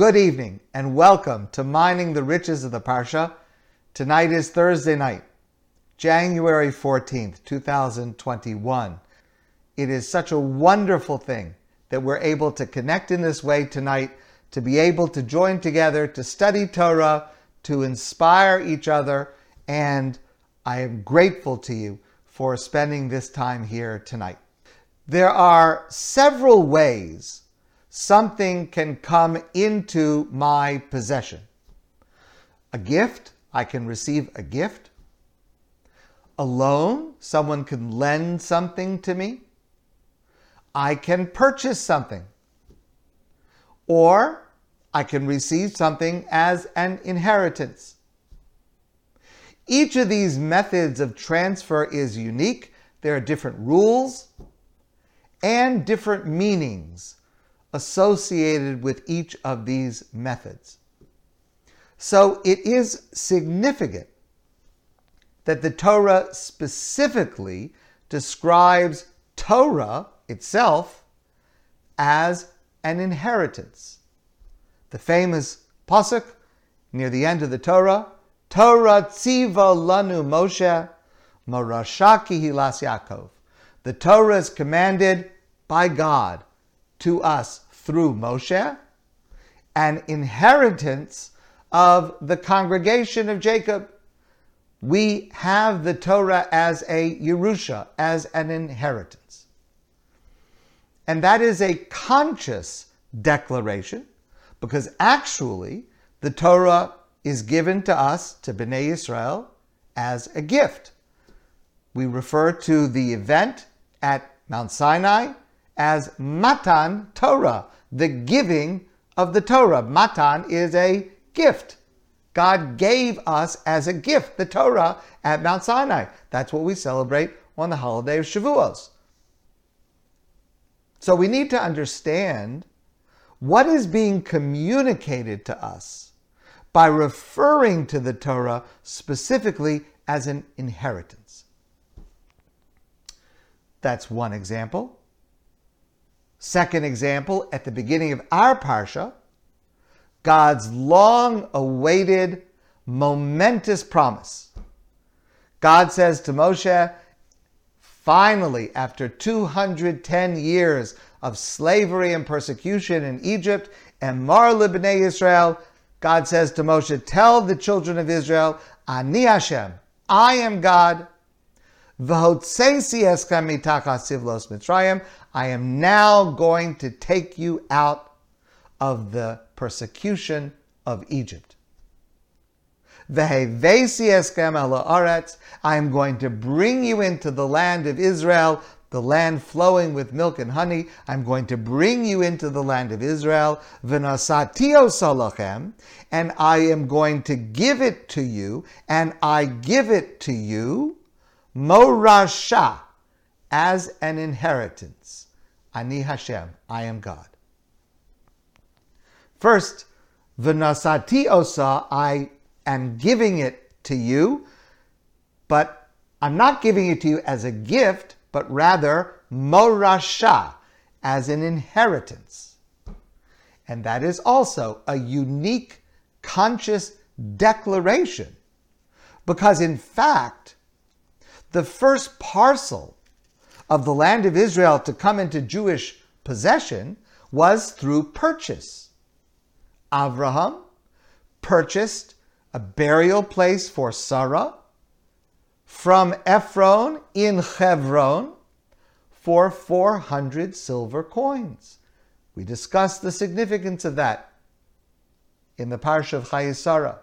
Good evening and welcome to Mining the Riches of the Parsha. Tonight is Thursday night, January 14th, 2021. It is such a wonderful thing that we're able to connect in this way tonight, to be able to join together, to study Torah, to inspire each other, and I am grateful to you for spending this time here tonight. There are several ways something can come into my possession. A gift, I can receive a gift. A loan, someone can lend something to me. I can purchase something. Or I can receive something as an inheritance. Each of these methods of transfer is unique. There are different rules and different meanings associated with each of these methods. So it is significant that the Torah specifically describes Torah itself as an inheritance. The famous pasuk near the end of the Torah, Torah tziva lanu Moshe, morasha kehilas Yaakov. The Torah is commanded by God to us through Moshe, an inheritance of the congregation of Jacob. We have the Torah as a Yerusha, as an inheritance. And that is a conscious declaration because actually the Torah is given to us, to Bnei Israel, as a gift. We refer to the event at Mount Sinai as Matan Torah, the giving of the Torah. Matan is a gift. God gave us as a gift the Torah at Mount Sinai. That's what we celebrate on the holiday of Shavuos. So we need to understand what is being communicated to us by referring to the Torah specifically as an inheritance. That's one example. Second example, at the beginning of our Parsha, God's long awaited, momentous promise. God says to Moshe, finally, after 210 years of slavery and persecution in Egypt and Mar Libnei Israel, God says to Moshe, Tell the children of Israel, Ani Hashem, I am God. I am now going to take you out of the persecution of Egypt. I am going to bring you into the land of Israel, the land flowing with milk and honey. I'm going to bring you into the land of Israel. And I am going to give it to you, and I give it to you, Morasha as an inheritance. Ani Hashem, I am God. First, Vinasati osa, I am giving it to you, but I'm not giving it to you as a gift, but rather morasha, as an inheritance. And that is also a unique conscious declaration. Because in fact, the first parcel of the land of Israel to come into Jewish possession was through purchase. Avraham purchased a burial place for Sarah from Ephron in Hebron for 400 silver coins. We discussed the significance of that in the Parsha of Chayei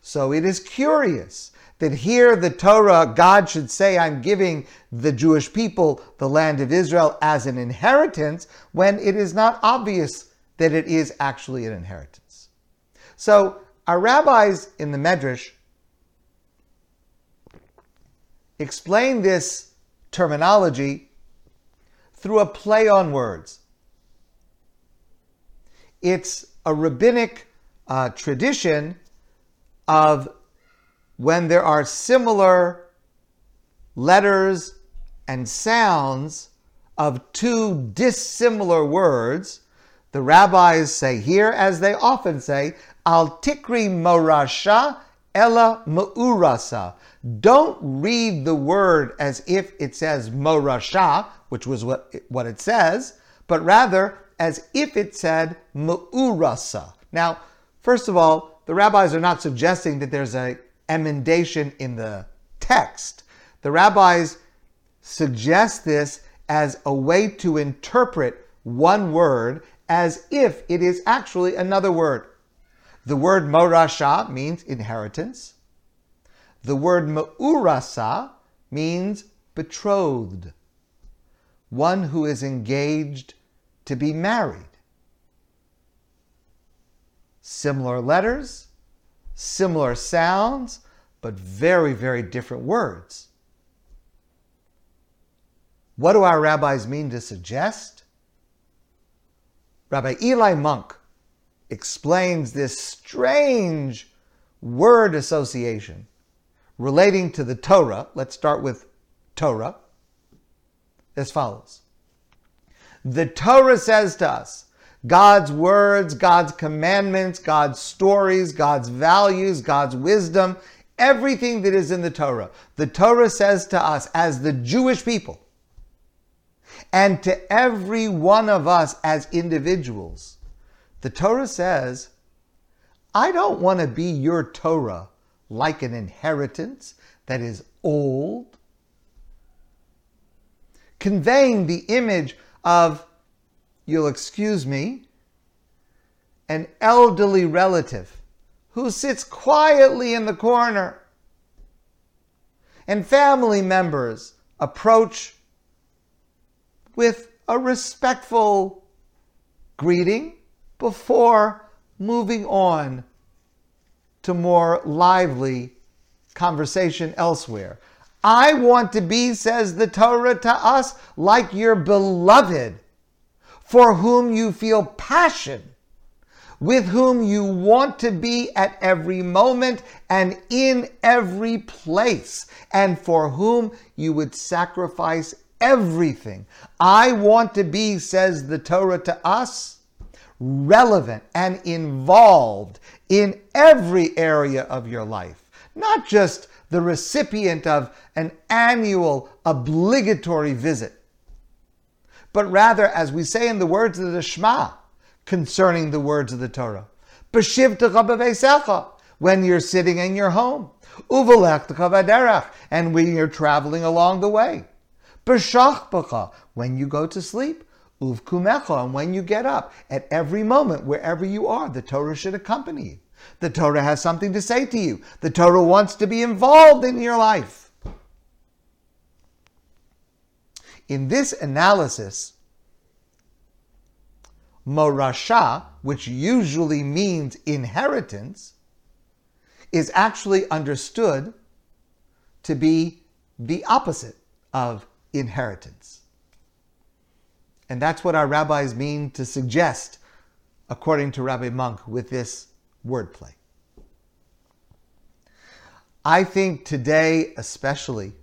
So it is curious that here the Torah, God should say, I'm giving the Jewish people the land of Israel as an inheritance, when it is not obvious that it is actually an inheritance. So our rabbis in the Medrash explain this terminology through a play on words. It's a rabbinic uh, tradition of when there are similar letters and sounds of two dissimilar words, The rabbis say here, as they often say, Al tikri morasha ella mu'urasa. Don't read the word as if it says morasha, which was what, what it says, but rather as if it said mu'urasa. Now, first of all, the rabbis are not suggesting that there's a emendation in the text. The rabbis suggest this as a way to interpret one word as if it is actually another word. The word morasha means inheritance. The word ma'urasa means betrothed, one who is engaged to be married. Similar letters, similar sounds, but very, very different words. What do our rabbis mean to suggest? Rabbi Eli Munk explains this strange word association relating to the Torah. Let's start with Torah as follows The Torah says to us, God's words, God's commandments, God's stories, God's values, God's wisdom, everything that is in the Torah. The Torah says to us, as the Jewish people, and to every one of us as individuals, the Torah says, I don't want to be your Torah like an inheritance that is old, conveying the image of, you'll excuse me, an elderly relative who sits quietly in the corner. And family members approach with a respectful greeting before moving on to more lively conversation elsewhere. I want to be, says the Torah to us, like your beloved, for whom you feel passion, with whom you want to be at every moment and in every place, and for whom you would sacrifice everything. I want to be, says the Torah to us, relevant and involved in every area of your life, not just the recipient of an annual obligatory visit, but rather, as we say in the words of the Shema concerning the words of the Torah, when you're sitting in your home, and when you're traveling along the way, when you go to sleep, and when you get up, at every moment, wherever you are, the Torah should accompany you. The Torah has something to say to you. The Torah wants to be involved in your life. In this analysis, morasha, which usually means inheritance, is actually understood to be the opposite of inheritance. And that's what our rabbis mean to suggest, according to Rabbi Munk, with this wordplay. I think today, especially,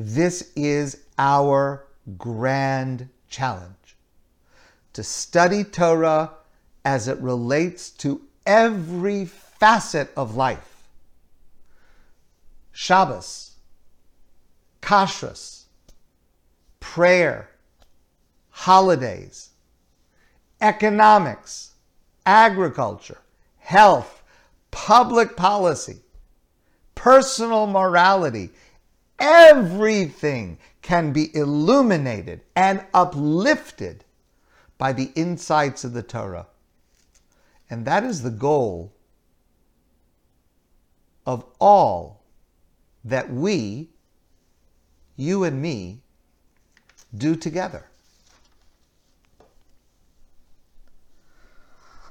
this is our grand challenge to study Torah as it relates to every facet of life. Shabbos, kashrus, prayer, holidays, economics, agriculture, health, public policy, personal morality, everything can be illuminated and uplifted by the insights of the Torah. And that is the goal of all that we, you and me, do together.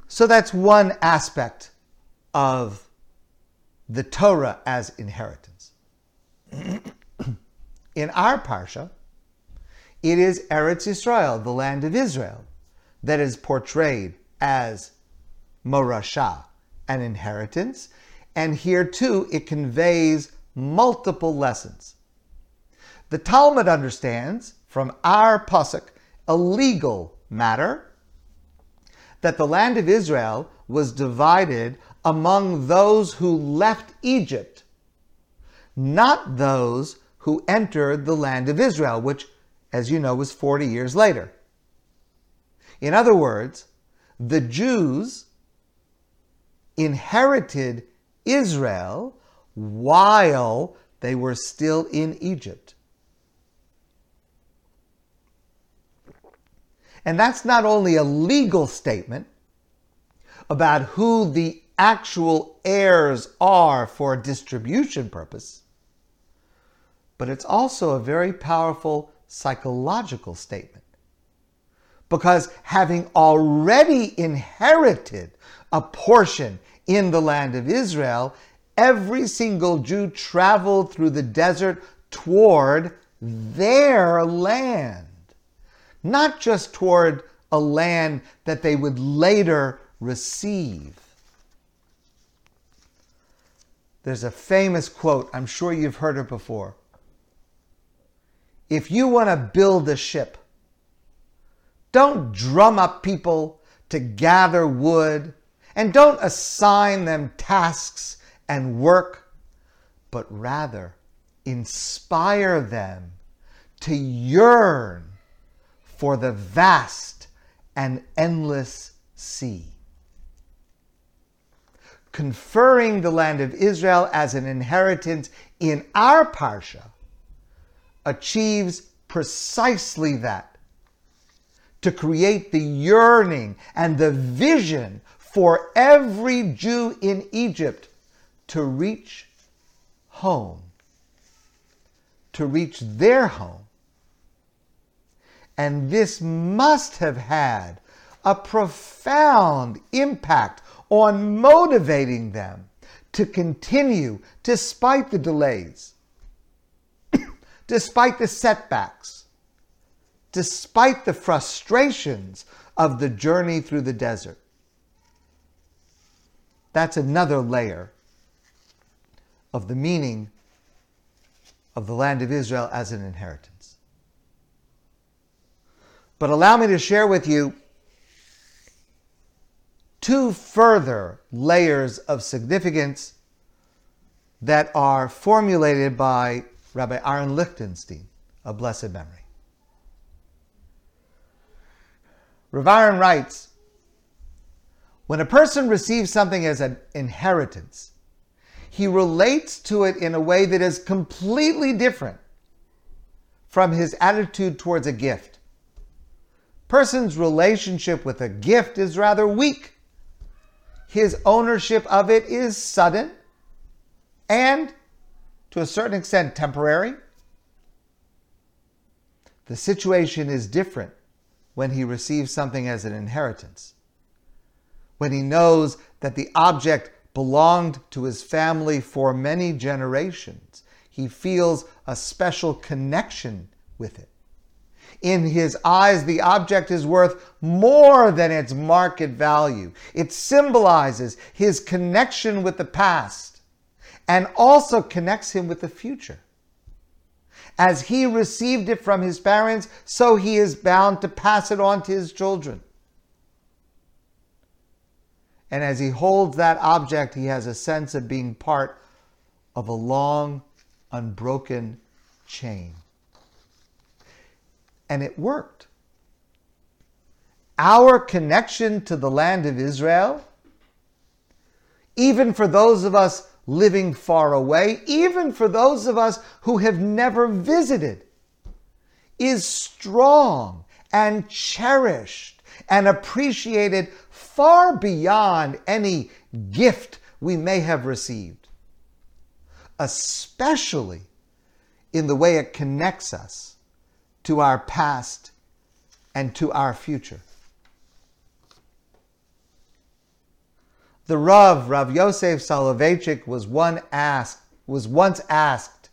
So that's one aspect of the Torah as inheritance. In our Parsha, it is Eretz Yisrael, the land of Israel, that is portrayed as Morasha, an inheritance. And here too, it conveys multiple lessons. The Talmud understands from our Pasuk a legal matter that the land of Israel was divided among those who left Egypt, not those who entered the land of Israel, which, as you know, was 40 years later. In other words, the Jews inherited Israel while they were still in Egypt. And that's not only a legal statement about who the actual heirs are for distribution purpose, but it's also a very powerful psychological statement. Because having already inherited a portion in the land of Israel, every single Jew traveled through the desert toward their land, not just toward a land that they would later receive. There's a famous quote, I'm sure you've heard it before. If you want to build a ship, don't drum up people to gather wood and don't assign them tasks and work, but rather inspire them to yearn for the vast and endless sea. Conferring the land of Israel as an inheritance in our Parsha achieves precisely that. To create the yearning and the vision for every Jew in Egypt to reach home, to reach their home. And this must have had a profound impact on motivating them to continue despite the delays, despite the setbacks, despite the frustrations of the journey through the desert. That's another layer of the meaning of the land of Israel as an inheritance. But allow me to share with you two further layers of significance that are formulated by Rabbi Aaron Lichtenstein of blessed memory. Rav Aaron writes, when a person receives something as an inheritance, he relates to it in a way that is completely different from his attitude towards a gift. Person's relationship with a gift is rather weak. His ownership of it is sudden and, to a certain extent, temporary. The situation is different when he receives something as an inheritance. When he knows that the object belonged to his family for many generations. He feels a special connection with it. In his eyes, the object is worth more than its market value. It symbolizes his connection with the past and also connects him with the future. As he received it from his parents, so he is bound to pass it on to his children. And as he holds that object, he has a sense of being part of a long, unbroken chain. And it worked. Our connection to the land of Israel, even for those of us living far away, even for those of us who have never visited, is strong and cherished and appreciated far beyond any gift we may have received, especially in the way it connects us to our past and to our future. The Rav, Rav Yosef Soloveitchik, was, one asked, was once asked,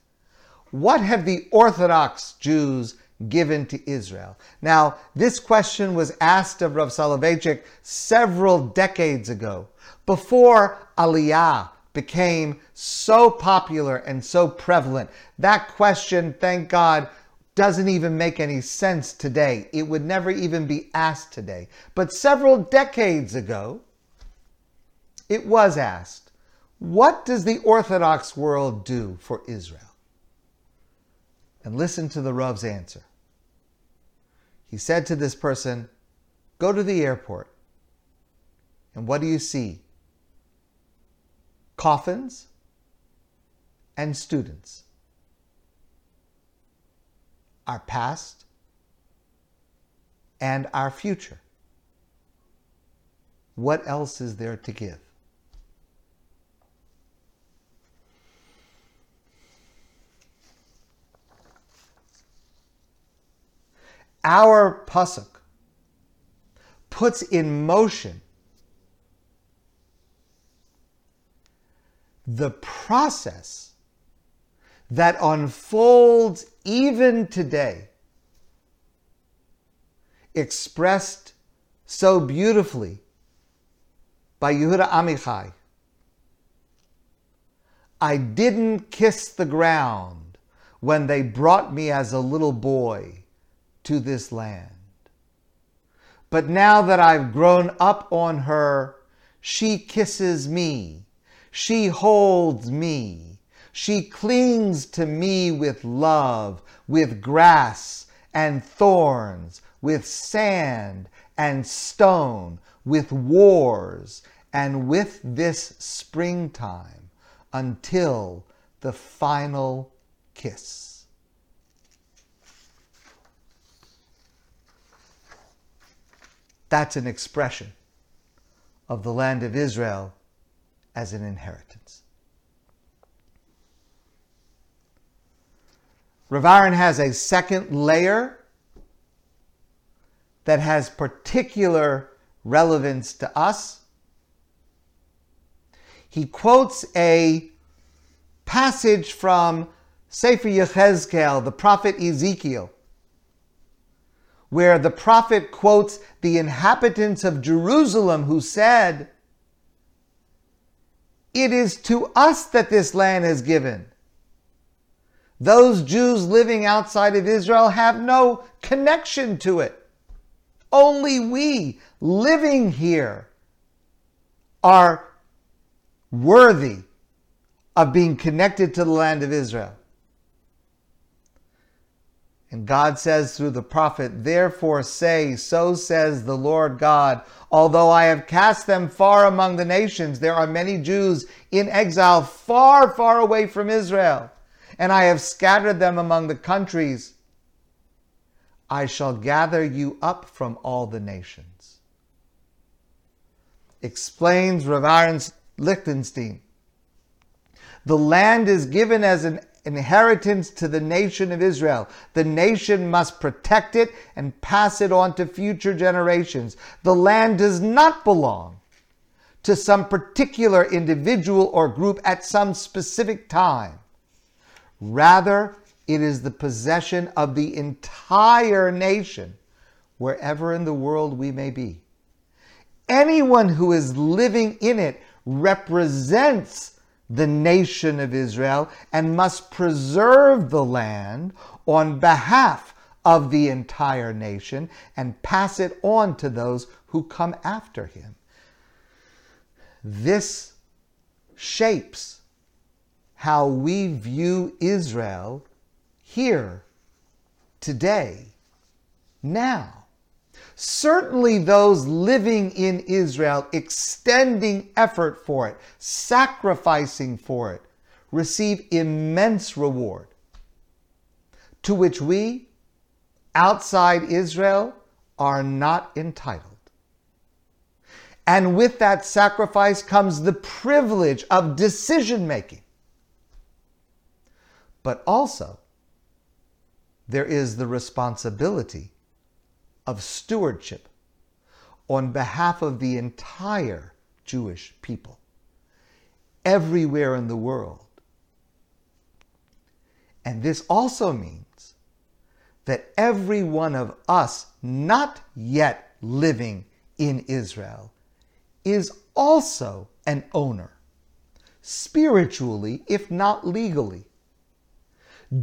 What have the Orthodox Jews given to Israel? Now, this question was asked of Rav Soloveitchik several decades ago, before Aliyah became so popular and so prevalent. That question, thank God, doesn't even make any sense today. It would never even be asked today. But several decades ago, it was asked what does the Orthodox world do for Israel? And listen to the Rav's answer. He said to this person, Go to the airport. And what do you see? Coffins and students. Our past and our future. What else is there to give? Our pasuk puts in motion the process that unfolds even today, expressed so beautifully by Yehuda Amichai. I didn't kiss the ground when they brought me as a little boy to this land. But now that I've grown up on her, she kisses me, she holds me, she clings to me with love, with grass and thorns, with sand and stone, with wars, and with this springtime until the final kiss. That's an expression of the land of Israel as an inheritance. Rav has a second layer that has particular relevance to us. He quotes a passage from Sefer Yechezkel, the prophet Ezekiel, where the prophet quotes the inhabitants of Jerusalem who said, It is to us that this land is given. Those Jews living outside of Israel have no connection to it. Only we living here are worthy of being connected to the land of Israel. And God says through the prophet, Therefore say, So says the Lord God, although I have cast them far among the nations, there are many Jews in exile far, far away from Israel, and I have scattered them among the countries. I shall gather you up from all the nations. Explains Rav Aaron Lichtenstein. The land is given as an inheritance to the nation of Israel. The nation must protect it and pass it on to future generations. The land does not belong to some particular individual or group at some specific time. Rather, it is the possession of the entire nation, wherever in the world we may be. Anyone who is living in it represents the nation of Israel and must preserve the land on behalf of the entire nation and pass it on to those who come after him. This shapes how we view Israel here, today, now certainly those living in Israel, extending effort for it, sacrificing for it, receive immense reward, to which we, outside Israel, are not entitled. And with that sacrifice comes the privilege of decision making. But also, there is the responsibility of stewardship on behalf of the entire Jewish people, everywhere in the world. And this also means that every one of us not yet living in Israel is also an owner, spiritually, if not legally.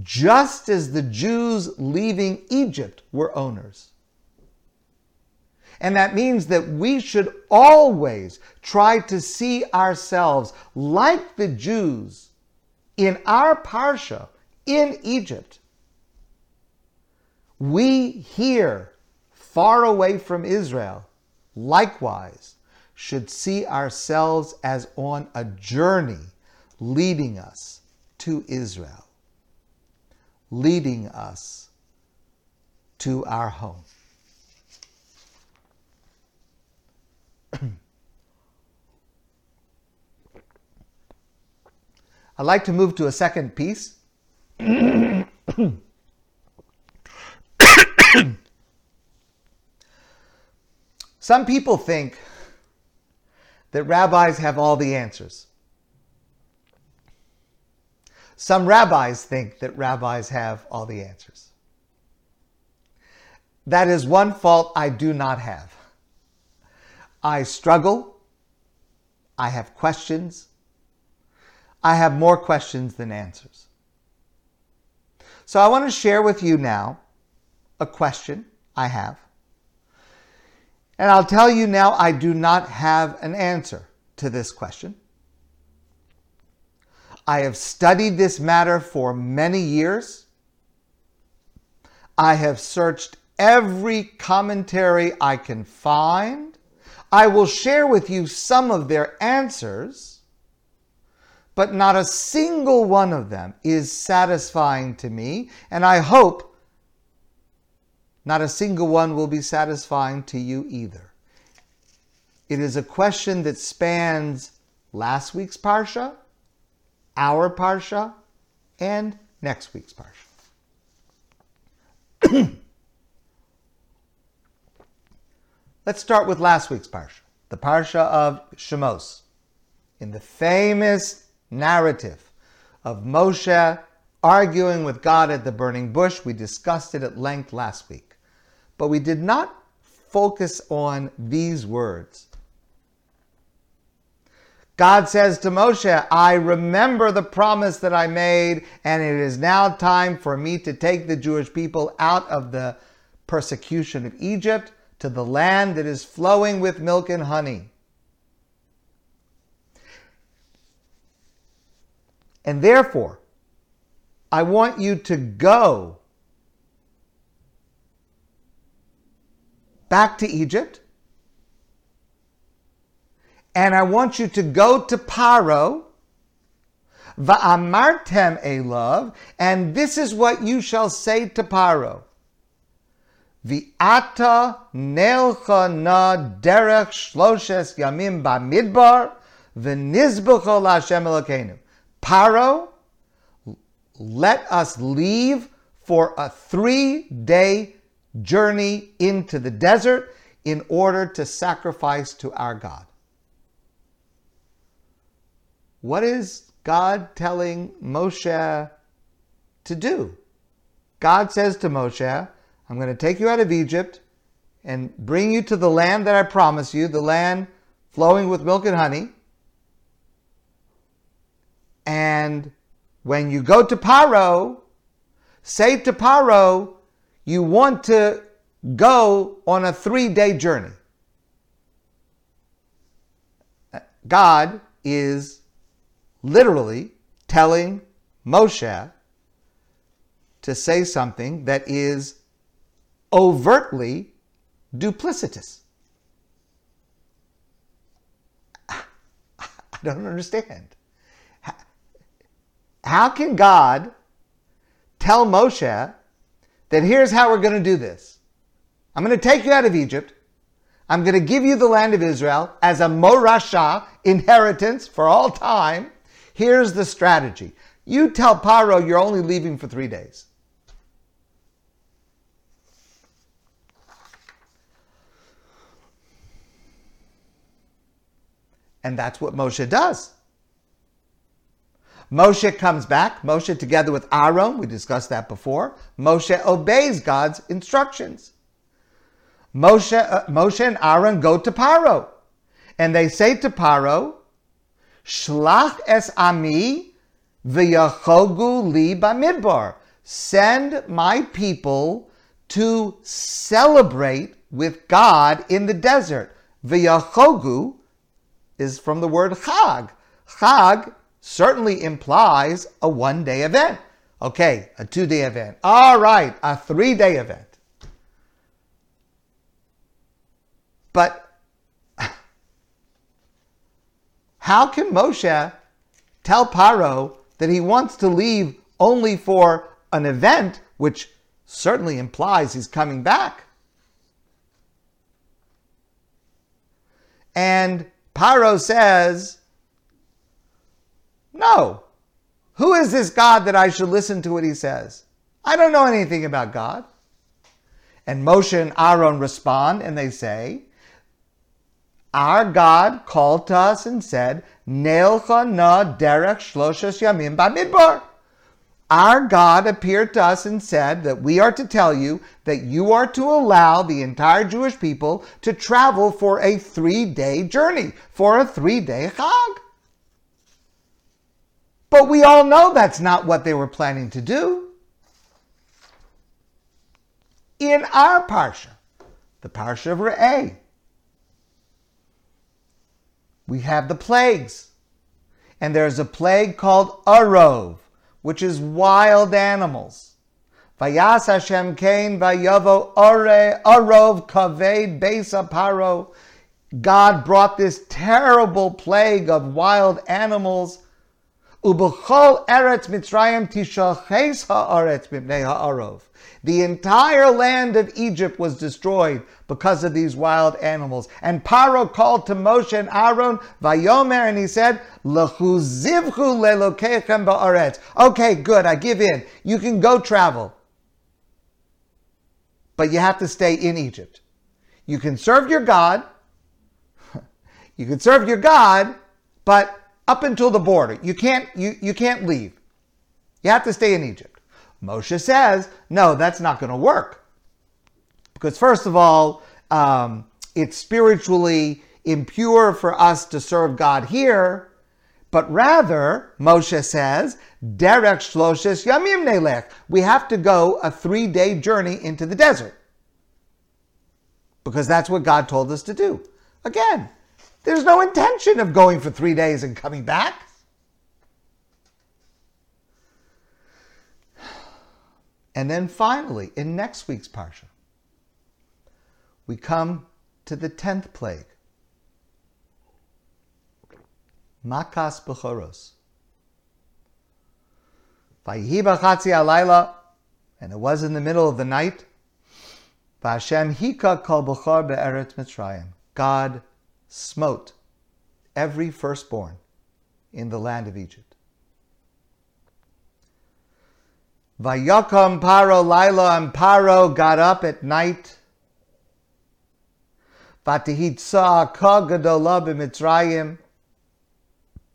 just as the Jews leaving Egypt were owners. And that means that we should always try to see ourselves like the Jews in our Parsha in Egypt. We here, far away from Israel, likewise should see ourselves as on a journey leading us to Israel, leading us to our home. I'd like to move to a second piece. Some people think that rabbis have all the answers. Some rabbis think that rabbis have all the answers. That is one fault I do not have. I struggle. I have questions. I have more questions than answers. So I want to share with you now a question I have. And I'll tell you now, I do not have an answer to this question. I have studied this matter for many years. I have searched every commentary I can find. I will share with you some of their answers, but not a single one of them is satisfying to me, and I hope not a single one will be satisfying to you either. It is a question that spans last week's Parsha, our Parsha, and next week's Parsha. Let's start with last week's Parsha, the Parsha of Shemos. In the famous narrative of Moshe arguing with God at the burning bush, we discussed it at length last week. But we did not focus on these words. God says to Moshe, I remember the promise that I made, and it is now time for me to take the Jewish people out of the persecution of Egypt to the land that is flowing with milk and honey. And therefore, I want you to go back to Egypt. And I want you to go to Paro, va'amartem elav, and this is what you shall say to Paro. Vi'ata nelcha na derech shloshes yamim bamidbar, v'nizbucho la'Hashem Elokeinu. Paro, let us leave for a three-day journey into the desert in order to sacrifice to our God. What is God telling Moshe to do? God says to Moshe, I'm going to take you out of Egypt and bring you to the land that I promise you, the land flowing with milk and honey. And when you go to Paro, say to Paro, you want to go on a three day journey. Uh, God is literally telling Moshe to say something that is overtly duplicitous. I don't understand. How can God tell Moshe that here's how we're going to do this. I'm going to take you out of Egypt. I'm going to give you the land of Israel as a morasha inheritance for all time. Here's the strategy. You tell Paro you're only leaving for three days. And that's what Moshe does. Moshe comes back, Moshe together with Aaron, we discussed that before. Moshe obeys God's instructions. Moshe, uh, Moshe and Aaron go to Paro, and they say to Paro, Shlach es ami v'yachogu li bamidbar. send my people to celebrate with God in the desert. V'yachogu is from the word chag. Chag certainly implies a one day event. Okay, a two day event. All right, a three day event. But how can Moshe tell Paro that he wants to leave only for an event, which certainly implies he's coming back? And Paro says, No. Who is this God that I should listen to what he says? I don't know anything about God. And Moshe and Aaron respond and they say, Our God called to us and said, na derech shloshes yamim bamidbar. Our God appeared to us and said that we are to tell you that you are to allow the entire Jewish people to travel for a three day journey, for a three day Chag. But we all know that's not what they were planning to do. In our Parsha, the Parsha of VaEira, we have the plagues. And there's a plague called Arov which is wild animals. Vayas Hashem Cain Vayavo Ore Arov Kaved Besa Paro. God brought this terrible plague of wild animals. Eretz Mitzrayim Tishaches Haaretz Mipnei Ha'arov. The entire land of Egypt was destroyed because of these wild animals. And Paro called to Moshe and Aaron, Vayomer, and he said, lelokechem ba'aretz. Okay, good, I give in. You can go travel. But you have to stay in Egypt. You can serve your God. You can serve your God, but up until the border. You can't, you, you can't leave. You have to stay in Egypt. Moshe says, no, that's not going to work. Because, first of all, um, it's spiritually impure for us to serve God here, but rather, Moshe says, Derech Shloshes Yamim Nelech. We have to go a three day journey into the desert. Because that's what God told us to do. Again, there's no intention of going for three days and coming back. And then finally, in next week's Parsha, we come to the 10th plague. Makas Bechoros. Alayla, and it was in the middle of the night. V'Hashem hika kol b'chor be'eret Mitzrayim. God smote every firstborn in the land of Egypt. Vayakam Paro Laila and Paro got up at night. Vatihitza Kagadola b'Mitzrayim.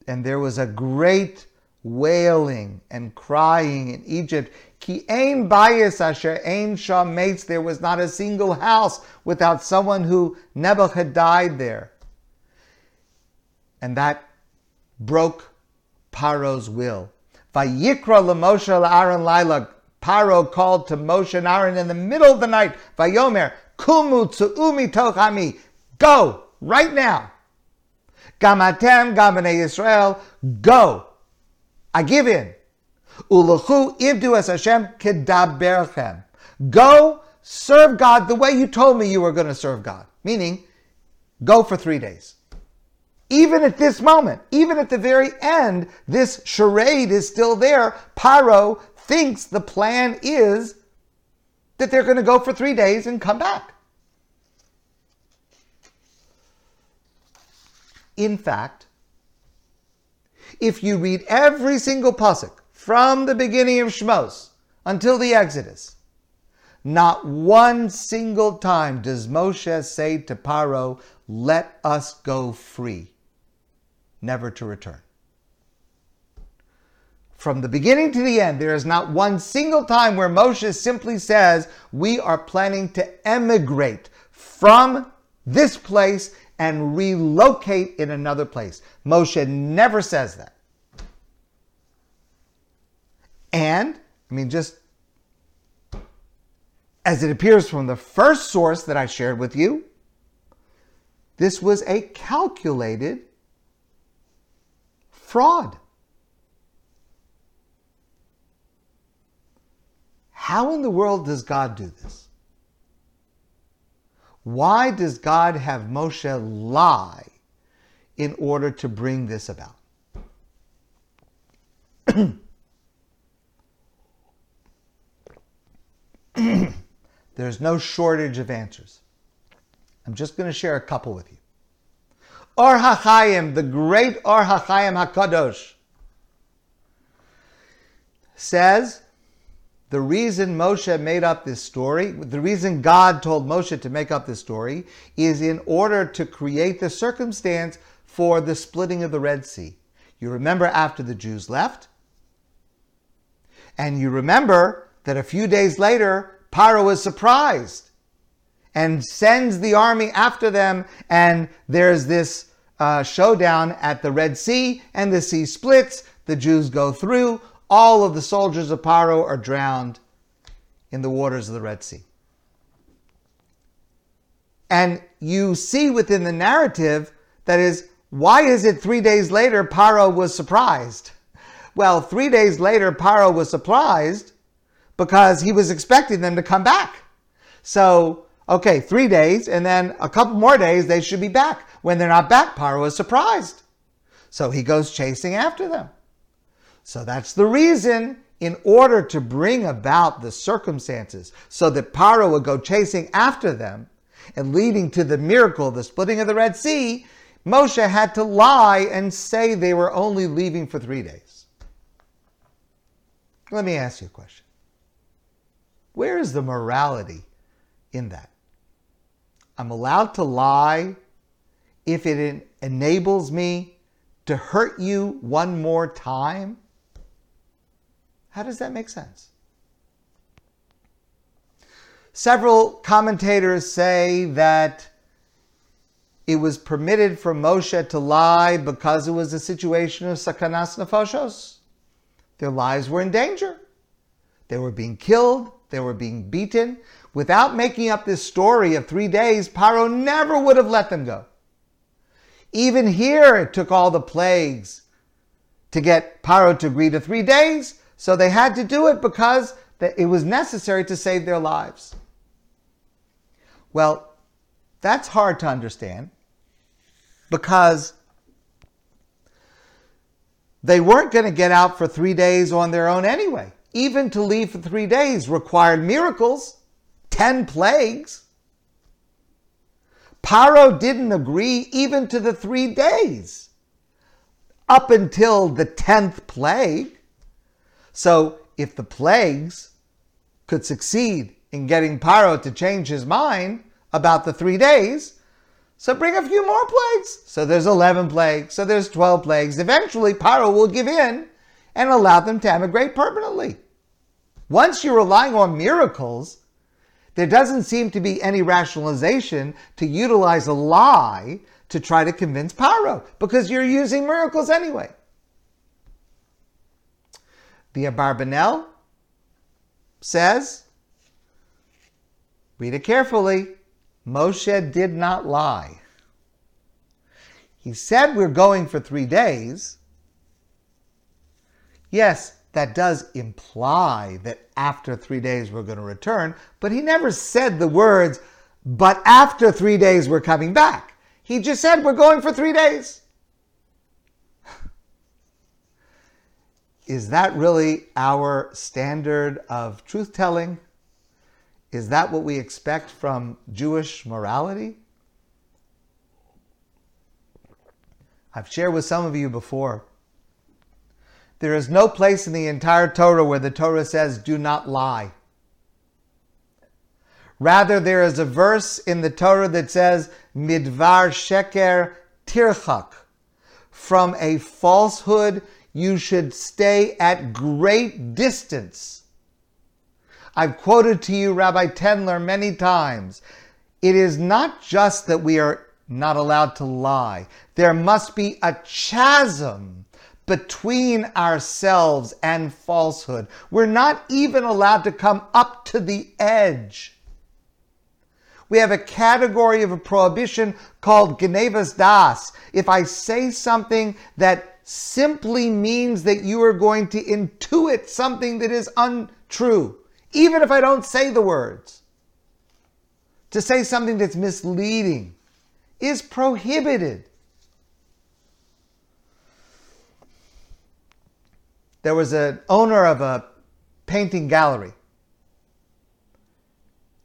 And there was a great wailing and crying in Egypt. Ki bayis asher ein sham mates. There was not a single house without someone who Nebuch had died there. And that broke Paro's will. Vayikra Moshe Aaron Lila. Paro called to Moshe and Aaron in the middle of the night. Vayomer Kumu Tzuumi Tochami. Go right now. Gamatem Gamane Israel. Go. I give in. Ulachu Ibdu Es Hashem Kedaberchem. Go serve God the way you told me you were going to serve God. Meaning, go for three days. Even at this moment, even at the very end, this charade is still there. Paro thinks the plan is that they're going to go for three days and come back. In fact, if you read every single pasuk from the beginning of Shmos until the Exodus, not one single time does Moshe say to Paro, "Let us go free." Never to return. From the beginning to the end, there is not one single time where Moshe simply says, We are planning to emigrate from this place and relocate in another place. Moshe never says that. And, I mean, just as it appears from the first source that I shared with you, this was a calculated fraud. How in the world does God do this? Why does God have Moshe lie in order to bring this about? There's no shortage of answers. I'm just going to share a couple with you. Or HaChaim, the great Or HaChaim HaKadosh, says the reason Moshe made up this story, the reason God told Moshe to make up this story, is in order to create the circumstance for the splitting of the Red Sea. You remember after the Jews left, and you remember that a few days later, Paro was surprised and sends the army after them, and there's this uh, showdown at the Red Sea, and the sea splits. The Jews go through. All of the soldiers of Paro are drowned in the waters of the Red Sea. And you see within the narrative that is, why is it three days later Paro was surprised? Well, three days later, Paro was surprised because he was expecting them to come back. So, okay, three days, and then a couple more days, they should be back. When they're not back, Paro is surprised. So he goes chasing after them. So that's the reason, in order to bring about the circumstances so that Paro would go chasing after them and leading to the miracle, the splitting of the Red Sea, Moshe had to lie and say they were only leaving for three days. Let me ask you a question. Where is the morality in that? I'm allowed to lie if it enables me to hurt you one more time? How does that make sense? Several commentators say that it was permitted for Moshe to lie because it was a situation of sakanas nefoshos their lives were in danger. They were being killed, they were being beaten. Without making up this story of three days, Paro never would have let them go. Even here, it took all the plagues to get Paro to agree to three days, so they had to do it because it was necessary to save their lives. Well, that's hard to understand because they weren't going to get out for three days on their own anyway. Even to leave for three days required miracles, 10 plagues. Paro didn't agree even to the three days up until the 10th plague. So if the plagues could succeed in getting Paro to change his mind about the three days, so bring a few more plagues. So there's 11 plagues. So there's 12 plagues. Eventually, Paro will give in and allow them to emigrate permanently. Once you're relying on miracles, there doesn't seem to be any rationalization to utilize a lie to try to convince Paro because you're using miracles anyway. The Abarbanel says, read it carefully. Moshe did not lie. He said we're going for three days. Yes, that does imply that after three days we're going to return, but he never said the words, but after three days we're coming back. He just said we're going for three days. Is that really our standard of truth telling? Is that what we expect from Jewish morality? I've shared with some of you before. There is no place in the entire Torah where the Torah says, do not lie. Rather, there is a verse in the Torah that says, Midvar Sheker Tirchak. From a falsehood, you should stay at great distance. I've quoted to you Rabbi Tendler many times. It is not just that we are not allowed to lie. There must be a chasm between ourselves and falsehood. We're not even allowed to come up to the edge We have a category of a prohibition called Genevas Das. If I say something that simply means that you are going to intuit something that is untrue, even if I don't say the words, to say something that's misleading is prohibited. There was an owner of a painting gallery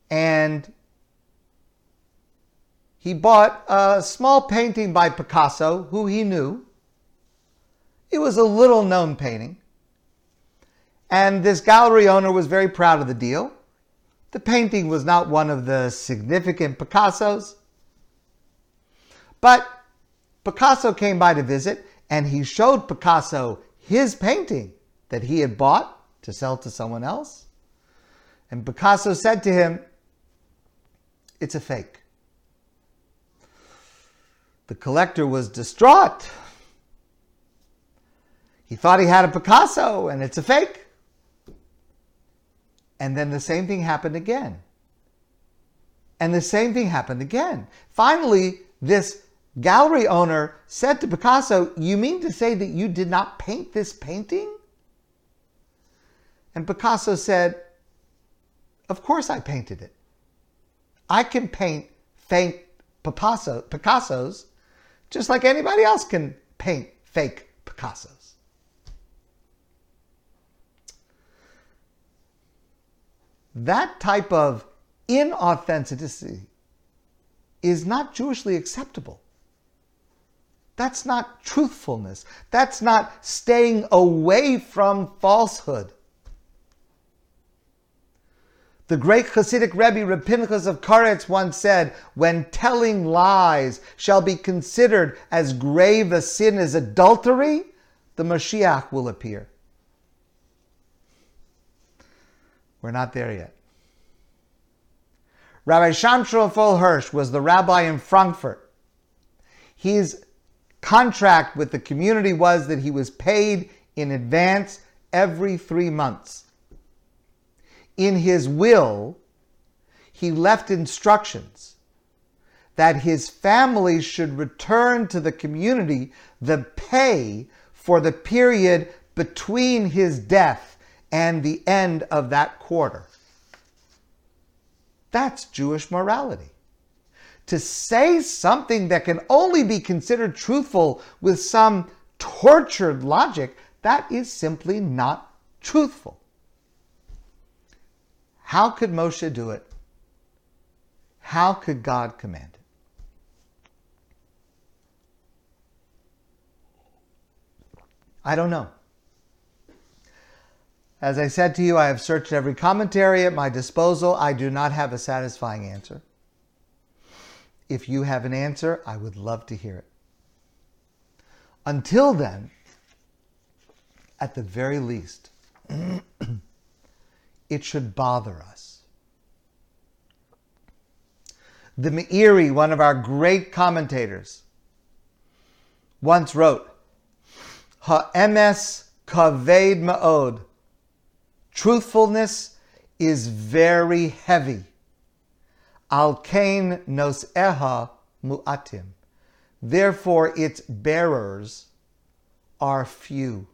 and he bought a small painting by Picasso, who he knew. It was a little known painting. And this gallery owner was very proud of the deal. The painting was not one of the significant Picassos. But Picasso came by to visit and he showed Picasso his painting that he had bought to sell to someone else. And Picasso said to him, it's a fake. The collector was distraught. He thought he had a Picasso and it's a fake. And then the same thing happened again. And the same thing happened again. Finally, this gallery owner said to Picasso, You mean to say that you did not paint this painting? And Picasso said, Of course I painted it. I can paint fake Picasso, Picassos just like anybody else can paint fake Picassos. That type of inauthenticity is not Jewishly acceptable. That's not truthfulness. That's not staying away from falsehood. The great Hasidic Rebbe Reb of Koretz once said, "When telling lies shall be considered as grave a sin as adultery, the Mashiach will appear." We're not there yet. Rabbi Raphael Hirsch was the rabbi in Frankfurt. His contract with the community was that he was paid in advance every three months in his will, he left instructions that his family should return to the community the pay for the period between his death and the end of that quarter. That's Jewish morality. To say something that can only be considered truthful with some tortured logic, that is simply not truthful. How could Moshe do it? How could God command it? I don't know. As I said to you, I have searched every commentary at my disposal. I do not have a satisfying answer. If you have an answer, I would love to hear it. Until then, at the very least, it should bother us. The Meiri, one of our great commentators, once wrote, Ha'emes kaved ma'od. Truthfulness is very heavy. Al kain nos eha mu'atim. Therefore, its bearers are few.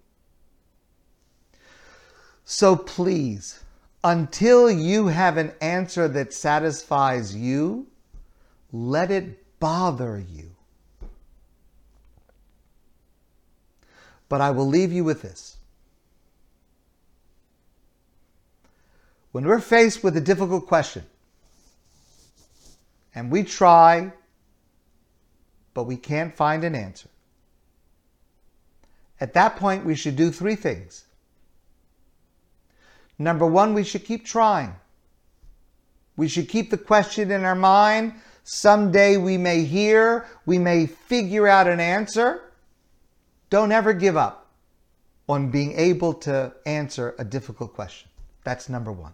So please, until you have an answer that satisfies you, let it bother you. But I will leave you with this. When we're faced with a difficult question, and we try, but we can't find an answer, at that point we should do three things. Number one, we should keep trying. We should keep the question in our mind. Someday we may hear, we may figure out an answer. Don't ever give up on being able to answer a difficult question. That's number one.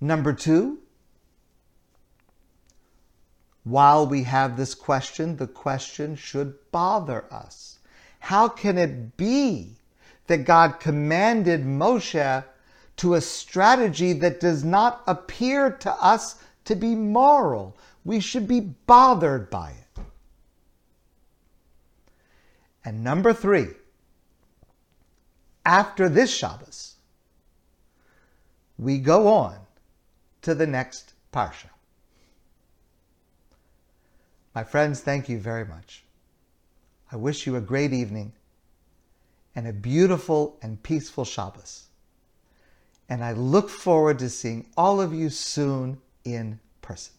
Number two, while we have this question, the question should bother us. How can it be that God commanded Moshe to a strategy that does not appear to us to be moral. We should be bothered by it. And number three, after this Shabbos, we go on to the next Parsha. My friends, thank you very much. I wish you a great evening and a beautiful and peaceful Shabbos. And I look forward to seeing all of you soon in person.